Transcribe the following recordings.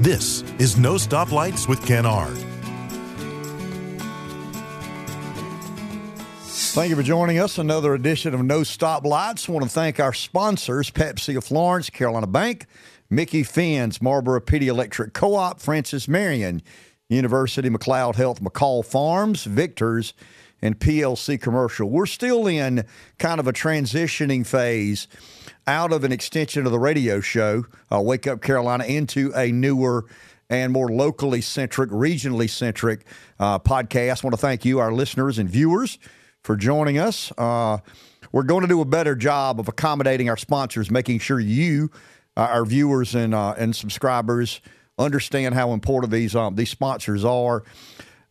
This is No Stoplights with Ken Ard. Thank you for joining us. Another edition of No Stoplights. I want to thank our sponsors Pepsi of Florence, Carolina Bank, Micky Finn's, Marlboro Pee Dee Electric Co op, Francis Marion, University McLeod Health, McCall Farms, Victor's, and PLC Commercial. We're still in kind of a transitioning phase out of an extension of the radio show, uh, Wake Up Carolina, into a newer and more locally centric, regionally centric uh, podcast. I want to thank you, our listeners and viewers, for joining us. Uh, we're going to do a better job of accommodating our sponsors, making sure you, uh, our viewers and uh, and subscribers, understand how important these um, these sponsors are.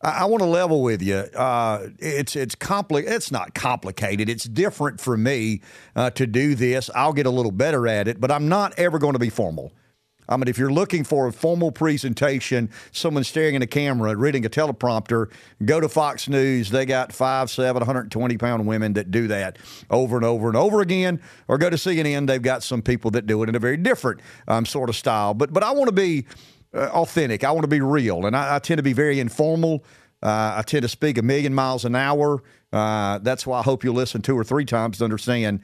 I, I want to level with you. Uh, it's it's compli- It's not complicated. It's different for me uh, to do this. I'll get a little better at it, but I'm not ever going to be formal. I mean, if you're looking for a formal presentation, someone staring in a camera, reading a teleprompter, go to Fox News. They got five, seven, 120 pound women that do that over and over and over again. Or go to CNN. They've got some people that do it in a very different um, sort of style. But but I want to be authentic. I want to be real, and I, I tend to be very informal. Uh, I tend to speak a million miles an hour. Uh, that's why I hope you'll listen two or three times to understand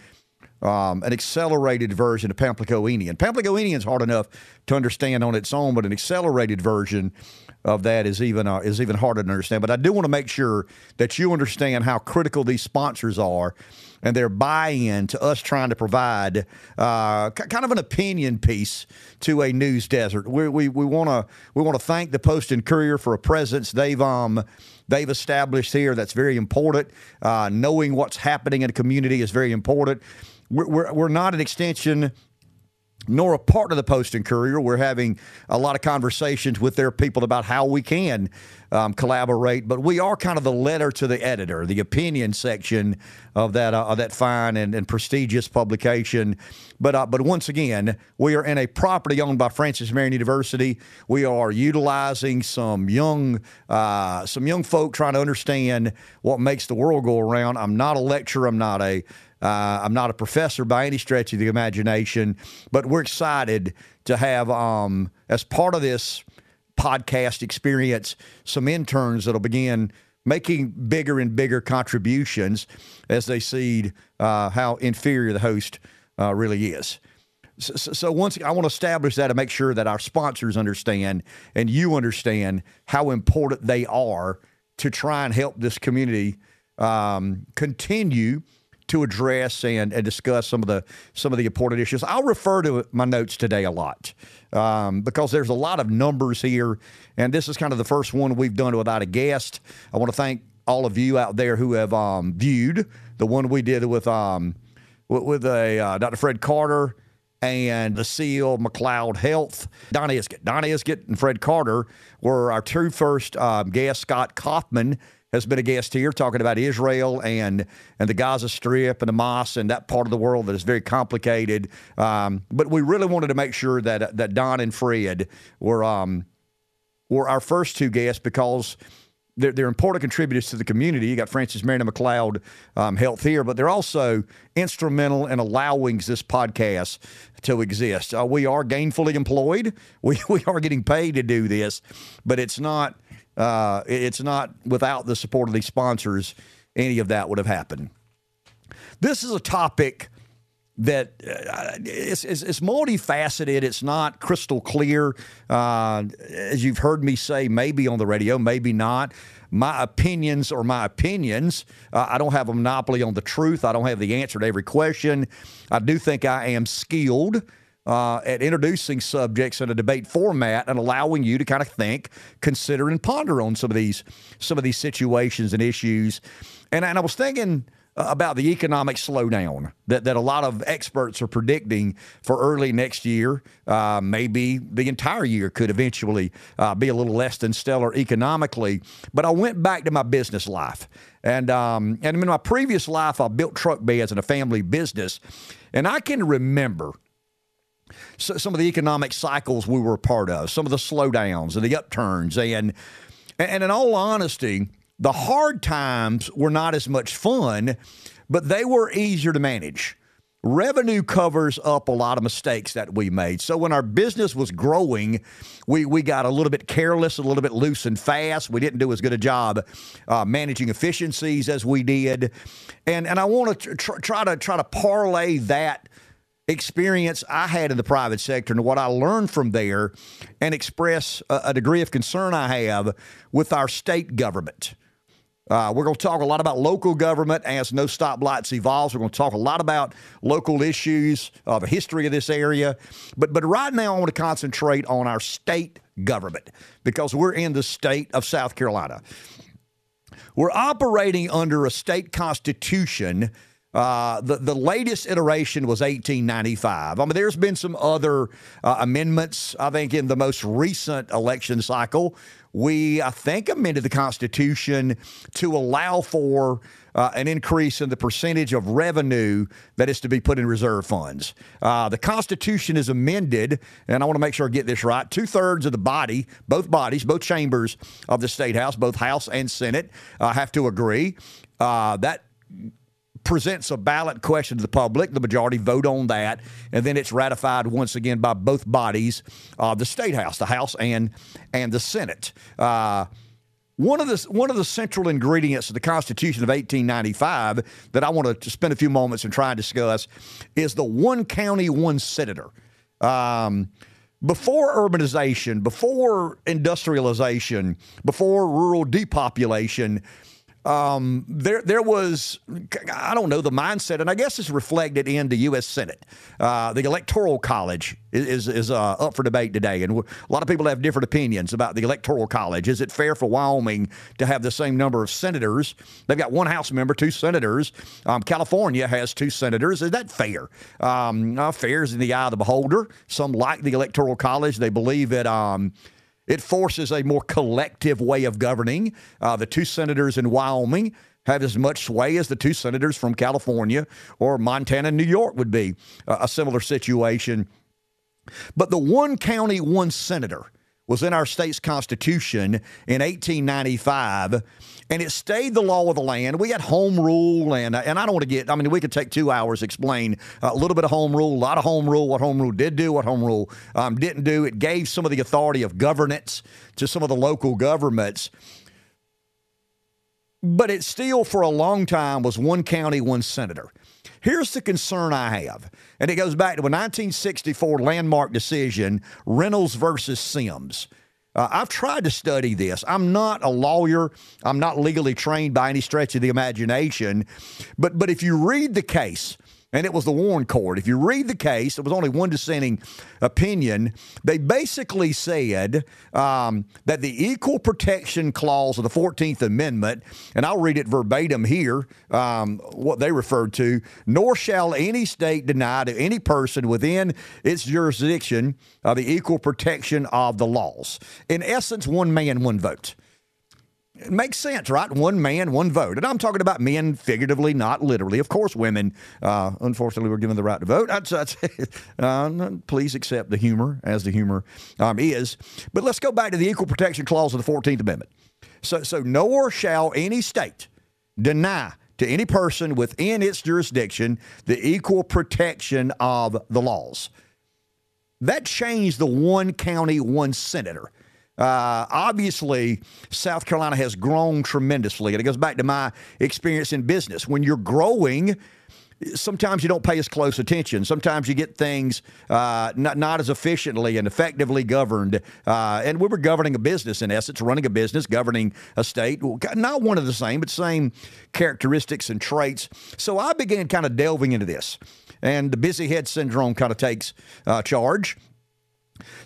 um, an accelerated version of Pamplicoenian. Pamplicoenian is hard enough to understand on its own, but an accelerated version of that is even uh, is even harder to understand. But I do want to make sure that you understand how critical these sponsors are and their buy-in to us trying to provide uh, kind of an opinion piece to a news desert. We we want to we want to thank the Post and Courier for a presence they've um they've established here. That's very important. Uh, knowing what's happening in a community is very important. We're, we're, we're not an extension nor a part of the Post and Courier. We're having a lot of conversations with their people about how we can um, collaborate, but we are kind of the letter to the editor, the opinion section of that uh, of that fine and, and prestigious publication. But uh, but once again, we are in a property owned by Francis Marion University. We are utilizing some young uh, some young folk trying to understand what makes the world go around. I'm not a lecturer. I'm not a uh, I'm not a professor by any stretch of the imagination, but we're excited to have, um, as part of this podcast experience, some interns that'll begin making bigger and bigger contributions as they see uh, how inferior the host uh, really is. So, so, once I want to establish that and make sure that our sponsors understand and you understand how important they are to try and help this community um, continue to address and, and discuss some of the some of the important issues. I'll refer to my notes today a lot um, because there's a lot of numbers here, and this is kind of the first one we've done without a guest. I want to thank all of you out there who have um, viewed the one we did with um, with, with a uh, Dr. Fred Carter and the seal McLeod Health, Don Isgett. Don Isgett and Fred Carter were our two first um, guests. Scott Kaufman has been a guest here talking about Israel and and the Gaza Strip and Hamas and that part of the world that is very complicated. Um, but we really wanted to make sure that that Don and Fred were um, were our first two guests because. They're, they're, important contributors to the community. You got Francis Marion McLeod um, Health here, but they're also instrumental in allowing this podcast to exist. Uh, we are gainfully employed. We, we are getting paid to do this, but it's not uh, it's not without the support of these sponsors, any of that would have happened. This is a topic that uh, it's, it's, it's, multifaceted. It's not crystal clear. Uh, as you've heard me say, maybe on the radio, maybe not. My opinions are my opinions. Uh, I don't have a monopoly on the truth. I don't have the answer to every question. I do think I am skilled uh, at introducing subjects in a debate format and allowing you to kind of think, consider, and ponder on some of these some of these situations and issues. And, and I was thinking uh, about the economic slowdown that, that a lot of experts are predicting for early next year. Uh, maybe the entire year could eventually uh, be a little less than stellar economically. But I went back to my business life. And, um, and in my previous life, I built truck beds in a family business. And I can remember – some of the economic cycles we were a part of, some of the slowdowns and the upturns, and and in all honesty, the hard times were not as much fun, but they were easier to manage. revenue covers up a lot of mistakes that we made. So when our business was growing, we, we got a little bit careless, a little bit loose and fast. We didn't do as good a job uh, managing efficiencies as we did. And, and I want to tr- try to try to parlay that experience I had in the private sector and what I learned from there and express a, a degree of concern I have with our state government. Uh, we're going to talk a lot about local government as No Stop Lights evolves. We're going to talk a lot about local issues, uh, the history of this area. But, but right now, I want to concentrate on our state government because we're in the state of South Carolina. We're operating under a state constitution uh, the the latest iteration was 1895. I mean, there's been some other uh, amendments. I think in the most recent election cycle, we I think amended the Constitution to allow for uh, an increase in the percentage of revenue that is to be put in reserve funds. Uh, the Constitution is amended, and I want to make sure I get this right. Two thirds of the body, both bodies, both chambers of the state house, both House and Senate, uh, have to agree. Uh, that presents a ballot question to the public. The majority vote on that, and then it's ratified once again by both bodies of the state house, the House and and the Senate. Uh, one of the one of the central ingredients of the Constitution of 1895 that I want to spend a few moments and try and discuss is the one county, one senator. Um, before urbanization, before industrialization, before rural depopulation, um, there there was I don't know the mindset, and I guess it's reflected in the U.S. Senate. Uh, the Electoral College is is, uh, up for debate today, and a lot of people have different opinions about the Electoral College. Is it fair for Wyoming to have the same number of senators? They've got one House member, two senators. Um, California has two senators. Is that fair? Um, uh, fair is in the eye of the beholder. Some like the Electoral College. They believe it. Um, it forces a more collective way of governing. Uh, the two senators in Wyoming have as much sway as the two senators from California or Montana and New York would be uh, a similar situation. But the one county, one senator was in our state's constitution in 1895 and it stayed the law of the land. We had home rule, and uh, and I don't want to get. I mean, we could take two hours explain uh, a little bit of home rule, a lot of home rule, what home rule did do, what home rule um, didn't do. It gave some of the authority of governance to some of the local governments. But it still, for a long time, was one county, one senator. Here's the concern I have, and it goes back to a 1964 landmark decision, Reynolds versus Sims. Uh, I've tried to study this. I'm not a lawyer. I'm not legally trained by any stretch of the imagination. But but if you read the case, and it was the Warren Court. If you read the case, it was only one dissenting opinion. They basically said um, that the Equal Protection Clause of the 14th Amendment, and I'll read it verbatim here, um, what they referred to, nor shall any state deny to any person within its jurisdiction uh, the equal protection of the laws. In essence, one man, one vote. It makes sense, right? One man, one vote. And I'm talking about men figuratively, not literally. Of course, women, uh, unfortunately, were given the right to vote. That's, that's, uh, please accept the humor as the humor um, is. But let's go back to the Equal Protection Clause of the 14th Amendment. So, so nor shall any state deny to any person within its jurisdiction the equal protection of the laws. That changed the one county, one senator. Uh, obviously, South Carolina has grown tremendously. And it goes back to my experience in business. When you're growing, sometimes you don't pay as close attention. Sometimes you get things uh, not, not as efficiently and effectively governed. Uh, and we were governing a business, in essence, running a business, governing a state. Not one of the same, but same characteristics and traits. So I began kind of delving into this. And the busy head syndrome kind of takes uh, charge.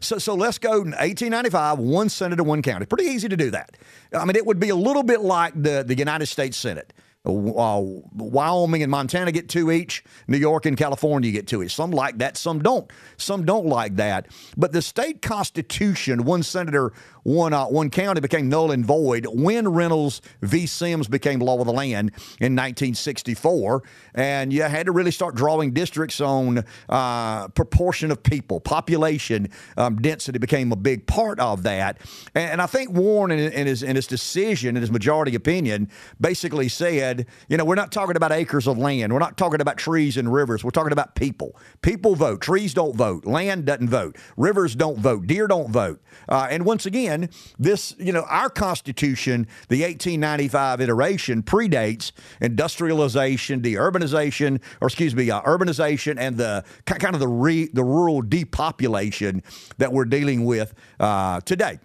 So, so let's go in 1895, one senator, one county. Pretty easy to do that. I mean, it would be a little bit like the, the United States Senate. Uh, Wyoming and Montana get two each. New York and California get two each. Some like that, some don't. Some don't like that. But the state constitution, one senator, one uh, one county became null and void when Reynolds v. Sims became law of the land in 1964, and you had to really start drawing districts on uh, proportion of people, population um, density became a big part of that, and, and I think Warren in, in, his in his decision, in his majority opinion, basically said said, you know, we're not talking about acres of land. We're not talking about trees and rivers. We're talking about people. People vote. Trees don't vote. Land doesn't vote. Rivers don't vote. Deer don't vote. Uh, and once again, this, you know, our Constitution, the 1895 iteration, predates industrialization, deurbanization, or excuse me, uh, urbanization, and the kind of the re, the rural depopulation that we're dealing with uh, today.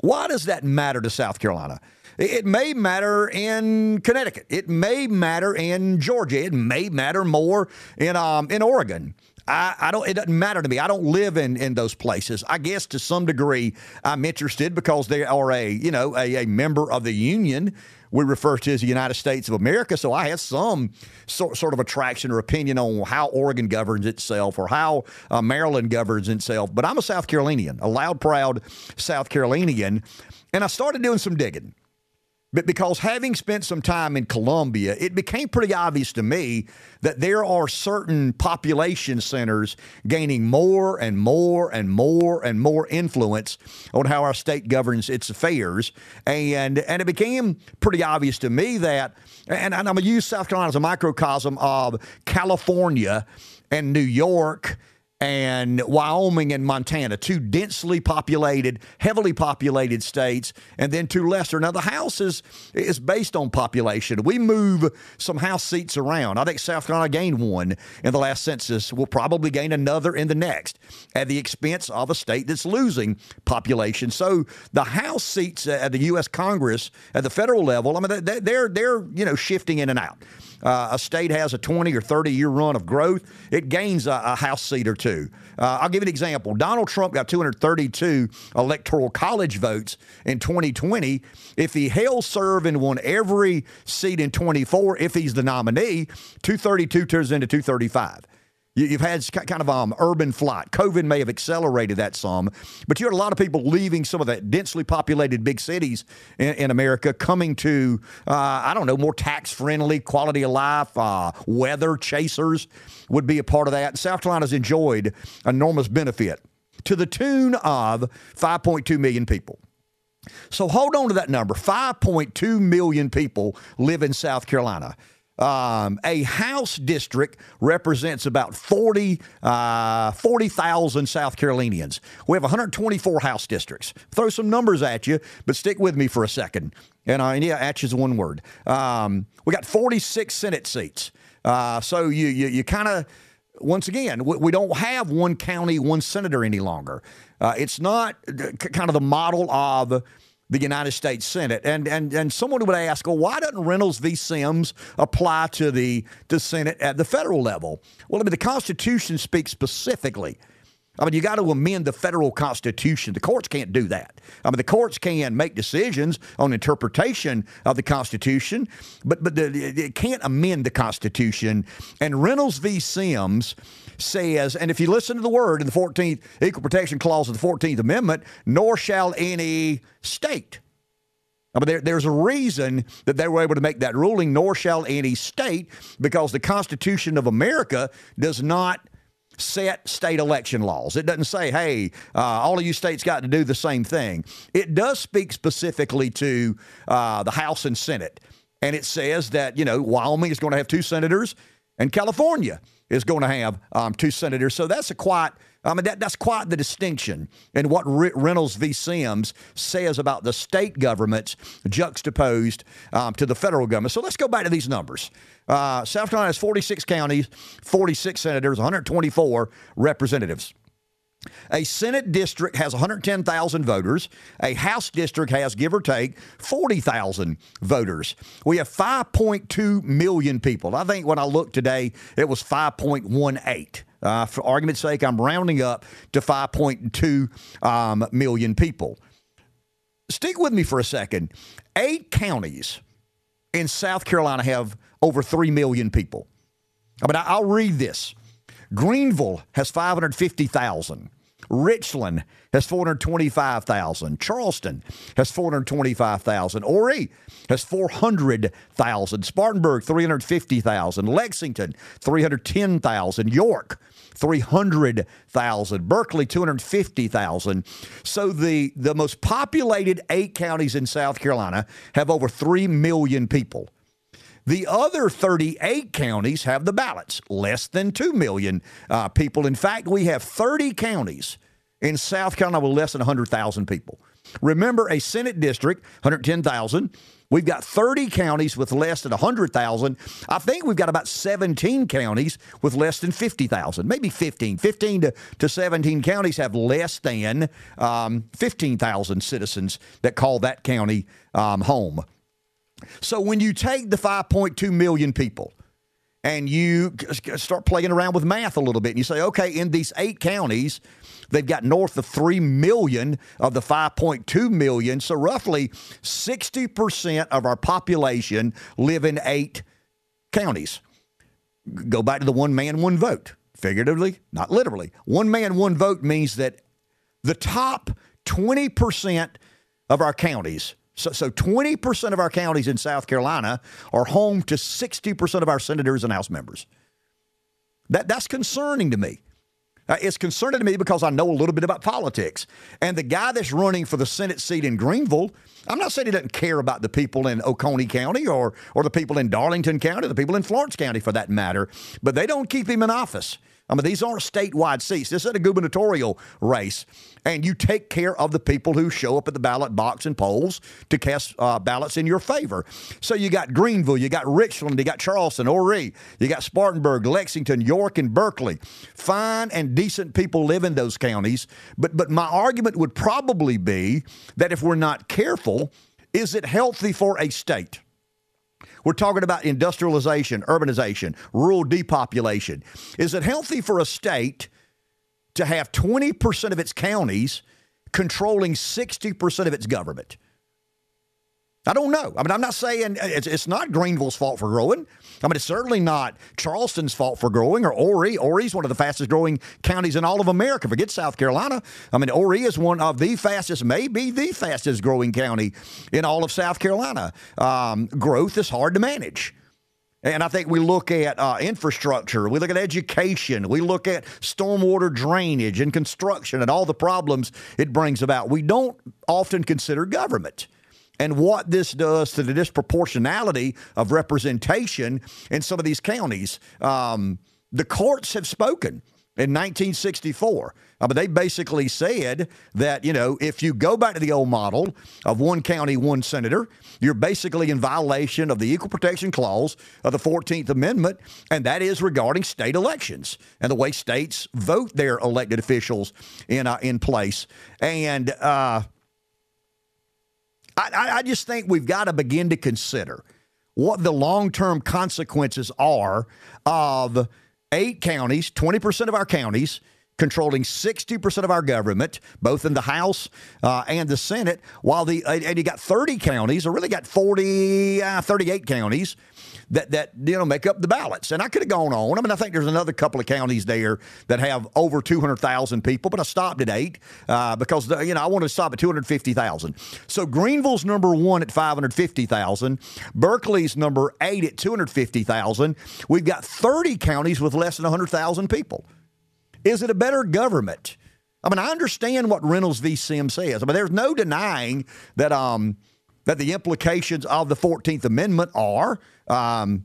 Why does that matter to South Carolina? It may matter in Connecticut. It may matter in Georgia. It may matter more in um, in Oregon. I, I, don't. It doesn't matter to me. I don't live in in those places. I guess to some degree, I'm interested because they are a you know a, a member of the union. We refer to as the United States of America. So I have some sort, sort of attraction or opinion on how Oregon governs itself or how uh, Maryland governs itself. But I'm a South Carolinian, a loud, proud South Carolinian, and I started doing some digging. But because having spent some time in Columbia, it became pretty obvious to me that there are certain population centers gaining more and more and more and more influence on how our state governs its affairs. And and it became pretty obvious to me that, and, and I'm going to use South Carolina as a microcosm of California and New York and Wyoming and Montana, two densely populated, heavily populated states, and then two lesser. Now, the House is, is based on population. We move some House seats around. I think South Carolina gained one in the last census. We'll probably gain another in the next at the expense of a state that's losing population. So the House seats at the U.S. Congress at the federal level, I mean, they're, they're you know, shifting in and out a state has a 20 or 30 year run of growth, it gains a, a House seat or two. Uh, I'll give you an example. Donald Trump got 232 electoral college votes in 2020. If he held serve and won every seat in 24, if he's the nominee, 232 turns into 235. You've had kind of um, urban flight. COVID may have accelerated that some, but you had a lot of people leaving some of the densely populated big cities in, in America, coming to, uh, I don't know, more tax friendly, quality of life, uh, weather chasers would be a part of that. South Carolina's enjoyed enormous benefit to the tune of 5.2 million people. So hold on to that number 5.2 million people live in South Carolina. Um, a House district represents about 40, uh, 40,000 South Carolinians. We have 124 House districts. Throw some numbers at you, but stick with me for a second. And, uh, and yeah, at is one word. Um, we got 46 Senate seats. Uh, so you, you, you kind of, once again, we, we, don't have one county, one senator any longer. Uh, it's not kind of the model of the United States Senate. And and and someone would ask, well, why doesn't Reynolds v. Sims apply to the to Senate at the federal level? Well, I mean, the Constitution speaks specifically. I mean, you got to amend the federal constitution. The courts can't do that. I mean, the courts can make decisions on interpretation of the Constitution, but but it can't amend the Constitution. And Reynolds v. Sims says, and if you listen to the word in the 14th Equal Protection Clause of the 14th Amendment, nor shall any state. I mean, there, there's a reason that they were able to make that ruling, nor shall any state, because the Constitution of America does not set state election laws. It doesn't say, hey, uh, all of you states got to do the same thing. It does speak specifically to uh, the House and Senate. And it says that, you know, Wyoming is going to have two senators and California is going to have um, two senators. So that's a quite, I mean, that, that's quite the distinction in what Reynolds v. Sims says about the state governments juxtaposed um, to the federal government. So let's go back to these numbers. Uh, South Carolina has 46 counties, 46 senators, 124 representatives. A Senate district has 110,000 voters. A House district has, give or take, 40,000 voters. We have 5.2 million people. I think when I looked today, it was 5.18. Uh, for argument's sake, I'm rounding up to 5.2 um, million people. Stick with me for a second. Eight counties in South Carolina have over 3 million people. I mean, I'll read this. Greenville has 550,000. Richland has 425,000. Charleston has 425,000. Horry has 400,000. Spartanburg, 350,000. Lexington, 310,000. York, 300,000. Berkeley, 250,000. So the, the most populated eight counties in South Carolina have over 3 million people. The other 38 counties have the ballots, less than 2 million uh, people. In fact, we have 30 counties in South Carolina with less than 100,000 people. Remember, a Senate district, 110,000. We've got 30 counties with less than 100,000. I think we've got about 17 counties with less than 50,000, maybe 15. 15 to, to 17 counties have less than um, 15,000 citizens that call that county um, home. So when you take the 5.2 million people, and you start playing around with math a little bit and you say, okay, in these eight counties, they've got north of 3 million of the 5.2 million. So roughly 60% of our population live in eight counties. Go back to the one man, one vote. Figuratively, not literally. One man, one vote means that the top 20% of our counties so, so 20% of our counties in South Carolina are home to 60% of our senators and House members. That, that's concerning to me. Uh, it's concerning to me because I know a little bit about politics. And the guy that's running for the Senate seat in Greenville, I'm not saying he doesn't care about the people in Oconee County or, or the people in Darlington County, the people in Florence County for that matter, but they don't keep him in office. I mean, these aren't statewide seats. This is a gubernatorial race. And you take care of the people who show up at the ballot box and polls to cast uh, ballots in your favor. So you got Greenville, you got Richland, you got Charleston, Horry, you got Spartanburg, Lexington, York, and Berkeley. Fine and decent people live in those counties. But, but my argument would probably be that if we're not careful, is it healthy for a state? We're talking about industrialization, urbanization, rural depopulation. Is it healthy for a state to have 20% of its counties controlling 60% of its government? I don't know. I mean, I'm not saying it's, it's not Greenville's fault for growing. I mean, it's certainly not Charleston's fault for growing or Horry. Horry's one of the fastest growing counties in all of America. Forget South Carolina. I mean, Horry is one of the fastest, maybe the fastest growing county in all of South Carolina. Um, growth is hard to manage. And I think we look at uh, infrastructure, we look at education, we look at stormwater drainage and construction and all the problems it brings about. We don't often consider government and what this does to the disproportionality of representation in some of these counties. Um, the courts have spoken in 1964. Uh, but they basically said that, you know, if you go back to the old model of one county, one senator, you're basically in violation of the Equal Protection Clause of the 14th Amendment, and that is regarding state elections and the way states vote their elected officials in, uh, in place. And, uh, I, I just think we've got to begin to consider what the long term consequences are of eight counties, 20% of our counties, controlling 60% of our government, both in the House uh, and the Senate, while the, and you got 30 counties, or really got 40, uh, 38 counties that that you know make up the ballots. And I could have gone on. I mean, I think there's another couple of counties there that have over 200,000 people, but I stopped at eight uh, because the, you know I wanted to stop at 250,000. So Greenville's number one at 550,000. Berkeley's number eight at 250,000. We've got 30 counties with less than 100,000 people. Is it a better government? I mean, I understand what Reynolds v. Sims says. I mean, there's no denying that um, that the implications of the 14th Amendment are um,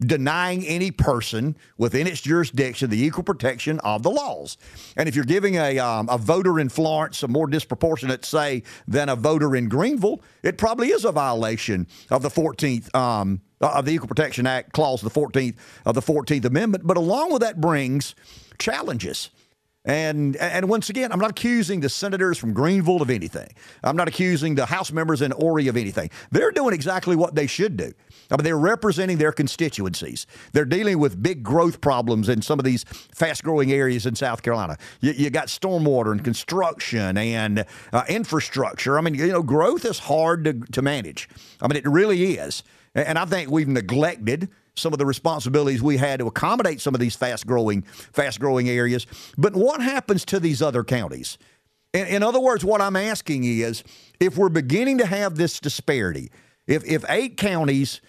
denying any person within its jurisdiction the equal protection of the laws. And if you're giving a, um, a voter in Florence a more disproportionate say than a voter in Greenville, it probably is a violation of the 14th um, of the Equal Protection Act clause of the 14th of the 14th Amendment. But along with that brings challenges. And and once again, I'm not accusing the senators from Greenville of anything. I'm not accusing the House members in Horry of anything. They're doing exactly what they should do. I mean, they're representing their constituencies. They're dealing with big growth problems in some of these fast-growing areas in South Carolina. You, you got stormwater and construction and uh, infrastructure. I mean, you know, growth is hard to, to manage. I mean, it really is. And I think we've neglected some of the responsibilities we had to accommodate some of these fast growing, fast growing areas. But what happens to these other counties? In, in, other words, what I'm asking is if we're beginning to have this disparity, if, if eight counties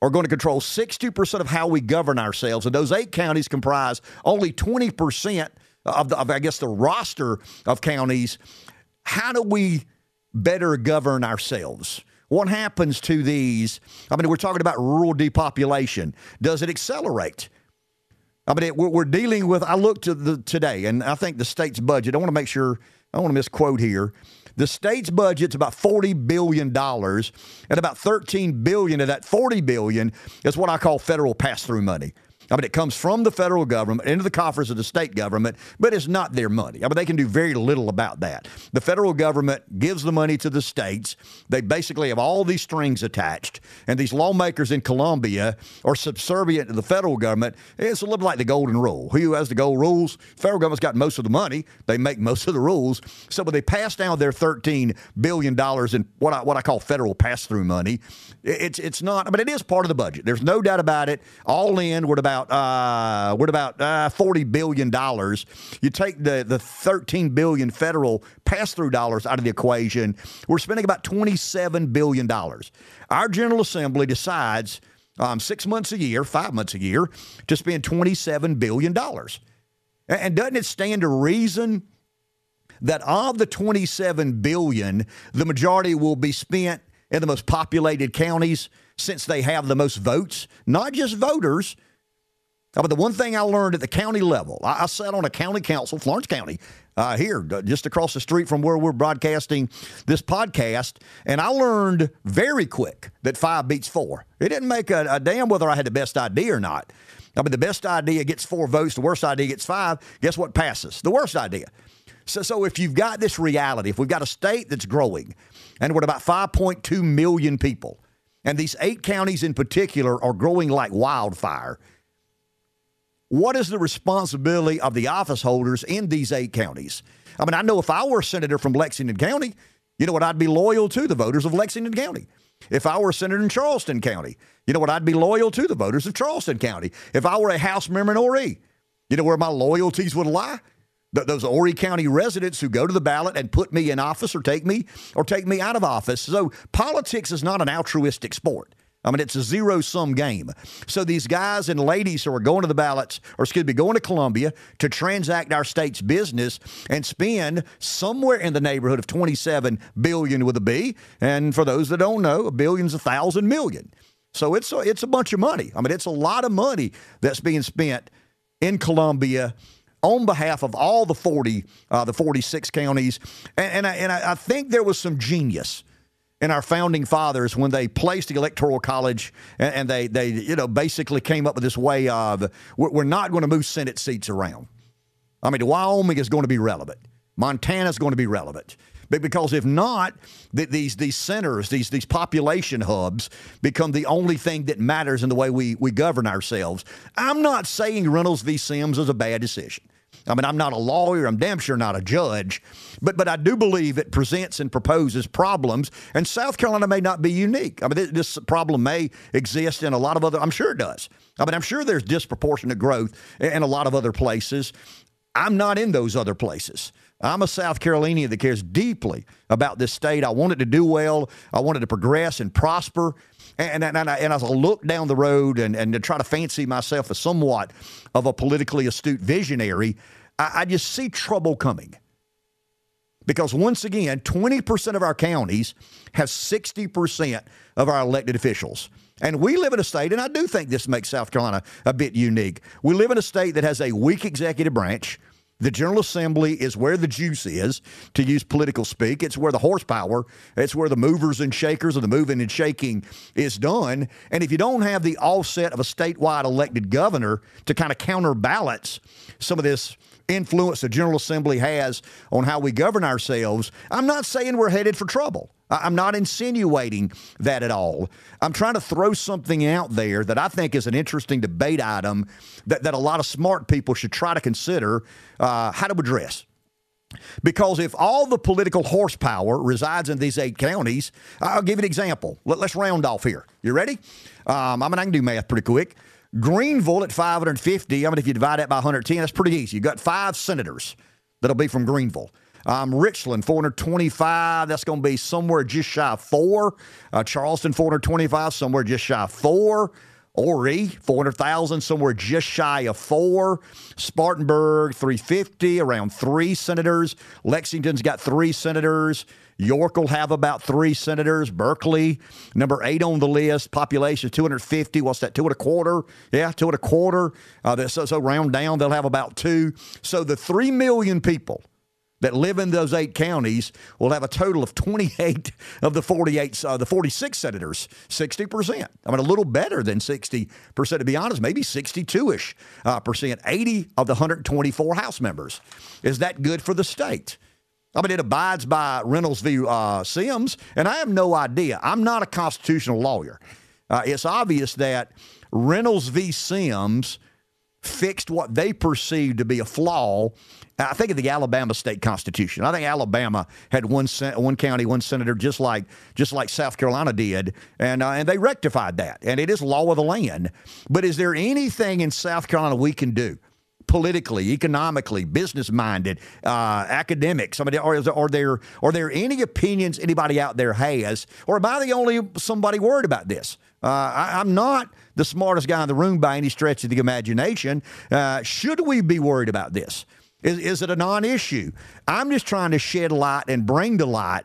are going to control 60% of how we govern ourselves, and those eight counties comprise only 20% of, the, of I guess, the roster of counties, how do we better govern ourselves? What happens to these? I mean, we're talking about rural depopulation. Does it accelerate? I mean, it, we're, dealing with. I looked to the today, and I think the state's budget. I want to make sure. I want to misquote here. The state's budget's about forty billion dollars, and about thirteen billion of that forty billion is what I call federal pass-through money. I mean, it comes from the federal government into the coffers of the state government, but it's not their money. I mean, they can do very little about that. The federal government gives the money to the states. They basically have all these strings attached, and these lawmakers in Columbia are subservient to the federal government. It's a little bit like the golden rule. Who has the gold rules? Federal government's got most of the money. They make most of the rules. So when they pass down their $13 billion in what I, what I call federal pass-through money, it's, it's not, but it is part of the budget. There's no doubt about it. All in, we're about about uh, about uh, forty billion dollars. You take the the thirteen billion federal pass through dollars out of the equation, we're spending about twenty seven billion dollars. Our General Assembly decides um, six months a year, five months a year, to spend twenty seven billion dollars. And doesn't it stand to reason? that of the 27 billion the majority will be spent in the most populated counties since they have the most votes not just voters but the one thing I learned at the county level, I, I sat on a county council, Florence County, uh, here, just across the street from where we're broadcasting this podcast, and I learned very quick that five beats four. It didn't make a, a damn whether I had the best idea or not. I mean, the best idea gets four votes, the worst idea gets five. Guess what passes? The worst idea. So, so if you've got this reality, if we've got a state that's growing, and we're about 5.2 million people, and these eight counties in particular are growing like wildfire what is the responsibility of the office holders in these eight counties? I mean, I know if I were a senator from Lexington County, you know what I'd be loyal to? The voters of Lexington County. If I were a senator in Charleston County, you know what I'd be loyal to? The voters of Charleston County. If I were a House member in Horry, you know where my loyalties would lie? those Horry County residents who go to the ballot and put me in office or take me or take me out of office. So politics is not an altruistic sport. I mean, it's a zero sum game. So these guys and ladies who are going to the ballots, or excuse me, going to Columbia to transact our state's business and spend somewhere in the neighborhood of 27 billion with a B. And for those that don't know, a billion's a thousand million. So it's a, it's a bunch of money. I mean, it's a lot of money that's being spent in Columbia on behalf of all the 40, uh, the 46 counties. And, and, I, and I think there was some genius in our founding fathers when they placed the electoral college and, and, they, they you know basically came up with this way of we're not going to move senate seats around. I mean wyoming is going to be relevant. Montana is going to be relevant. But because if not these these centers these these population hubs become the only thing that matters in the way we, we govern ourselves. I'm not saying reynolds v. Sims is a bad decision I mean, I'm not a lawyer, I'm damn sure not a judge, but, but I do believe it presents and proposes problems, and South Carolina may not be unique. I mean, this problem may exist in a lot of other, I'm sure it does. I mean, I'm sure there's disproportionate growth in a lot of other places. I'm not in those other places. I'm a South Carolinian that cares deeply about this state. I want it to do well. I want it to progress and prosper. And, and, and, I, and as I look down the road and, and to try to fancy myself as somewhat of a politically astute visionary, I, I just see trouble coming. Because once again, 20% of our counties have 60% of our elected officials. And we live in a state, and I do think this makes South Carolina a bit unique. We live in a state that has a weak executive branch. The General Assembly is where the juice is, to use political speak. It's where the horsepower, it's where the movers and shakers of the moving and shaking is done. And if you don't have the offset of a statewide elected governor to kind of counterbalance some of this influence the General Assembly has on how we govern ourselves, I'm not saying we're headed for trouble. I'm not insinuating that at all. I'm trying to throw something out there that I think is an interesting debate item that, that a lot of smart people should try to consider uh, how to address. Because if all the political horsepower resides in these eight counties, I'll give you an example. Let, us round off here. You ready? Um, I mean, I can do math pretty quick. Greenville at 550, I mean, if you divide that by 110, that's pretty easy. You got five senators that'll be from Greenville. Um, Richland, 425. That's going to be somewhere just shy of four. Uh, Charleston, 425, somewhere just shy of four. Horry, 400,000, somewhere just shy of four. Spartanburg, 350, around three senators. Lexington's got three senators. York will have about three senators. Berkeley, number eight on the list. Population 250. What's that? Two and a quarter? Yeah, two and a quarter. Uh, so, so round down, they'll have about two. So the three million people that live in those eight counties will have a total of 28 of the 48, uh, the 46 senators, 60%. I mean, a little better than 60%, to be honest, maybe 62 ish uh, percent, 80 of the 124 House members. Is that good for the state? I mean, it abides by Reynolds v. Uh, Sims, and I have no idea. I'm not a constitutional lawyer. Uh, it's obvious that Reynolds v. Sims fixed what they perceived to be a flaw I think of the Alabama state constitution. I think Alabama had one one county, one senator, just like just like South Carolina did, and uh, and they rectified that. And it is law of the land. But is there anything in South Carolina we can do? Politically, economically, business minded, uh, academics? I mean, are, are there are there any opinions anybody out there has, or am I the only somebody worried about this? Uh, I, am not the smartest guy in the room by any stretch of the imagination. Uh, should we be worried about this? Is, is it a non issue? I'm just trying to shed light and bring to light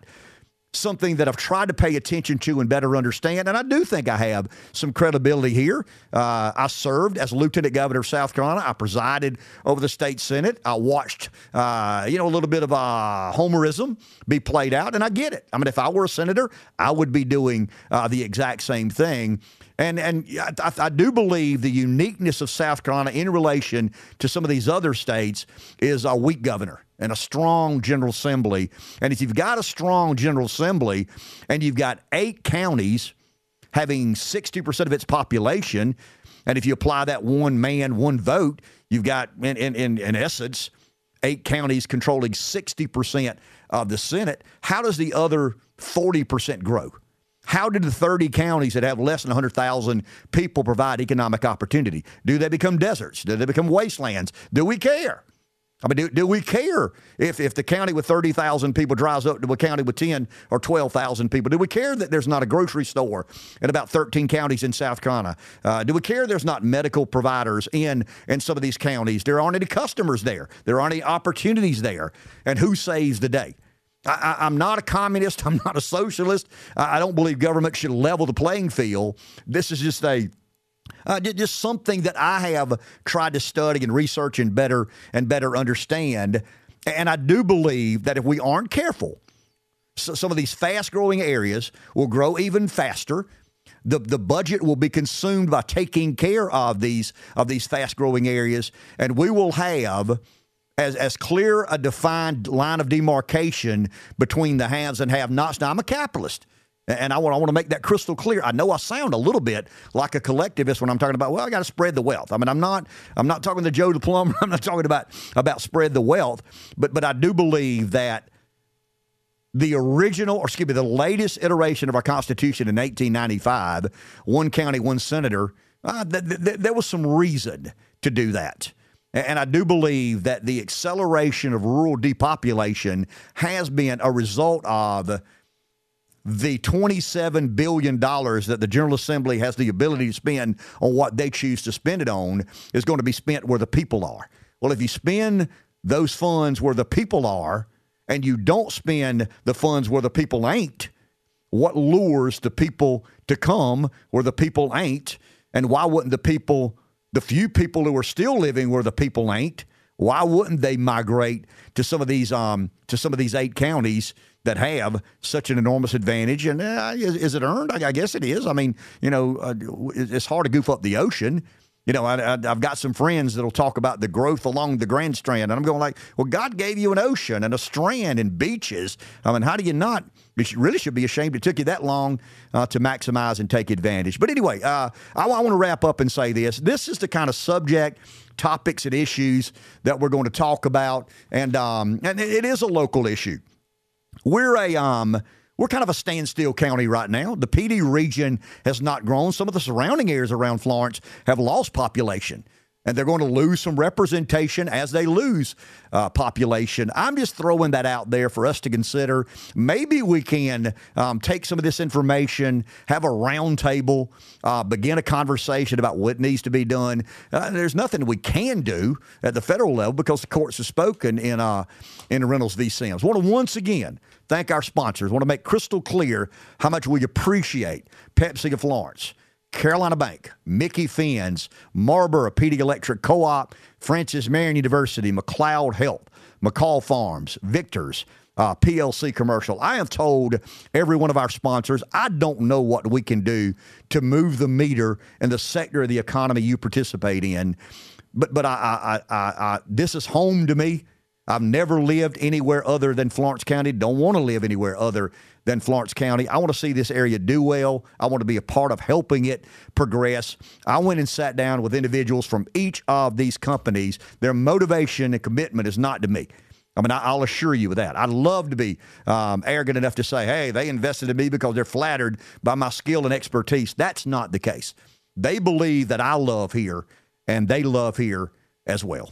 something that I've tried to pay attention to and better understand. And I do think I have some credibility here. Uh, I served as lieutenant governor of South Carolina. I presided over the state senate. I watched, uh, you know, a little bit of uh, homerism be played out, and I get it. I mean, if I were a senator, I would be doing uh, the exact same thing. And and I, I, do believe the uniqueness of South Carolina in relation to some of these other states is a weak governor and a strong General Assembly. And if you've got a strong General Assembly and you've got eight counties having 60% of its population, and if you apply that one man, one vote, you've got, in, in, in, in essence, eight counties controlling 60% of the Senate. How does the other 40% grow? How did the 30 counties that have less than 100,000 people provide economic opportunity? Do they become deserts? Do they become wastelands? Do we care? I mean, do, do we care if, if the county with 30,000 people dries up to a county with 10 or 12,000 people? Do we care that there's not a grocery store in about 13 counties in South Carolina? Uh, do we care there's not medical providers in, in some of these counties? There aren't any customers there. There aren't any opportunities there. And who saves the day? I, am not a communist. I'm not a socialist. I, I don't believe government should level the playing field. This is just a uh, just something that I have tried to study and research and better and better understand. And I do believe that if we aren't careful, so some of these fast growing areas will grow even faster. The, the budget will be consumed by taking care of these of these fast growing areas, and we will have as as clear a defined line of demarcation between the haves and have nots. Now I'm a capitalist. And I want, I want to make that crystal clear. I know I sound a little bit like a collectivist when I'm talking about, well, I got to spread the wealth. I mean, I'm not I'm not talking to Joe the plumber. I'm not talking about about spread the wealth, but but I do believe that the original, or excuse me, the latest iteration of our Constitution in 1895, one county, one senator, uh, th- th- there was some reason to do that. And I do believe that the acceleration of rural depopulation has been a result of the $27 billion that the General Assembly has the ability to spend on what they choose to spend it on is going to be spent where the people are. Well, if you spend those funds where the people are and you don't spend the funds where the people ain't, what lures the people to come where the people ain't? And why wouldn't the people, the few people who are still living where the people ain't, why wouldn't they migrate to some of these um, to some of these eight counties that have such an enormous advantage. And uh, is, is, it earned? I, I, guess it is. I mean, you know, uh, it's hard to goof up the ocean. You know, I, have got some friends that'll talk about the growth along the Grand Strand, and I'm going like, well, God gave you an ocean and a strand and beaches. I mean, how do you not? You really should be ashamed it took you that long uh, to maximize and take advantage. But anyway, uh, I, I want to wrap up and say this: this is the kind of subject topics and issues that we're going to talk about, and um, and it is a local issue. We're a um, we're kind of a standstill county right now. The Pee Dee region has not grown. Some of the surrounding areas around Florence have lost population. And they're going to lose some representation as they lose uh, population. I'm just throwing that out there for us to consider. Maybe we can um, take some of this information, have a roundtable, uh, begin a conversation about what needs to be done. Uh, there's nothing we can do at the federal level because the courts have spoken in uh, in Reynolds v. Sims. Want to once again thank our sponsors. Want to make crystal clear how much we appreciate Pepsi of Florence. Carolina Bank, Micky Finn's, Marlboro Pee Dee Electric Co op, Francis Marion University, McLeod Health, McCall Farms, Victor's, uh, PLC commercial. I have told every one of our sponsors, I don't know what we can do to move the meter in the sector of the economy you participate in. But but I, I, I, I this is home to me. I've never lived anywhere other than Florence County. Don't want to live anywhere other than Florence County. I want to see this area do well. I want to be a part of helping it progress. I went and sat down with individuals from each of these companies. Their motivation and commitment is not to me. I mean, I'll assure you of that. I'd love to be um, arrogant enough to say, hey, they invested in me because they're flattered by my skill and expertise. That's not the case. They believe that I love here, and they love here as well.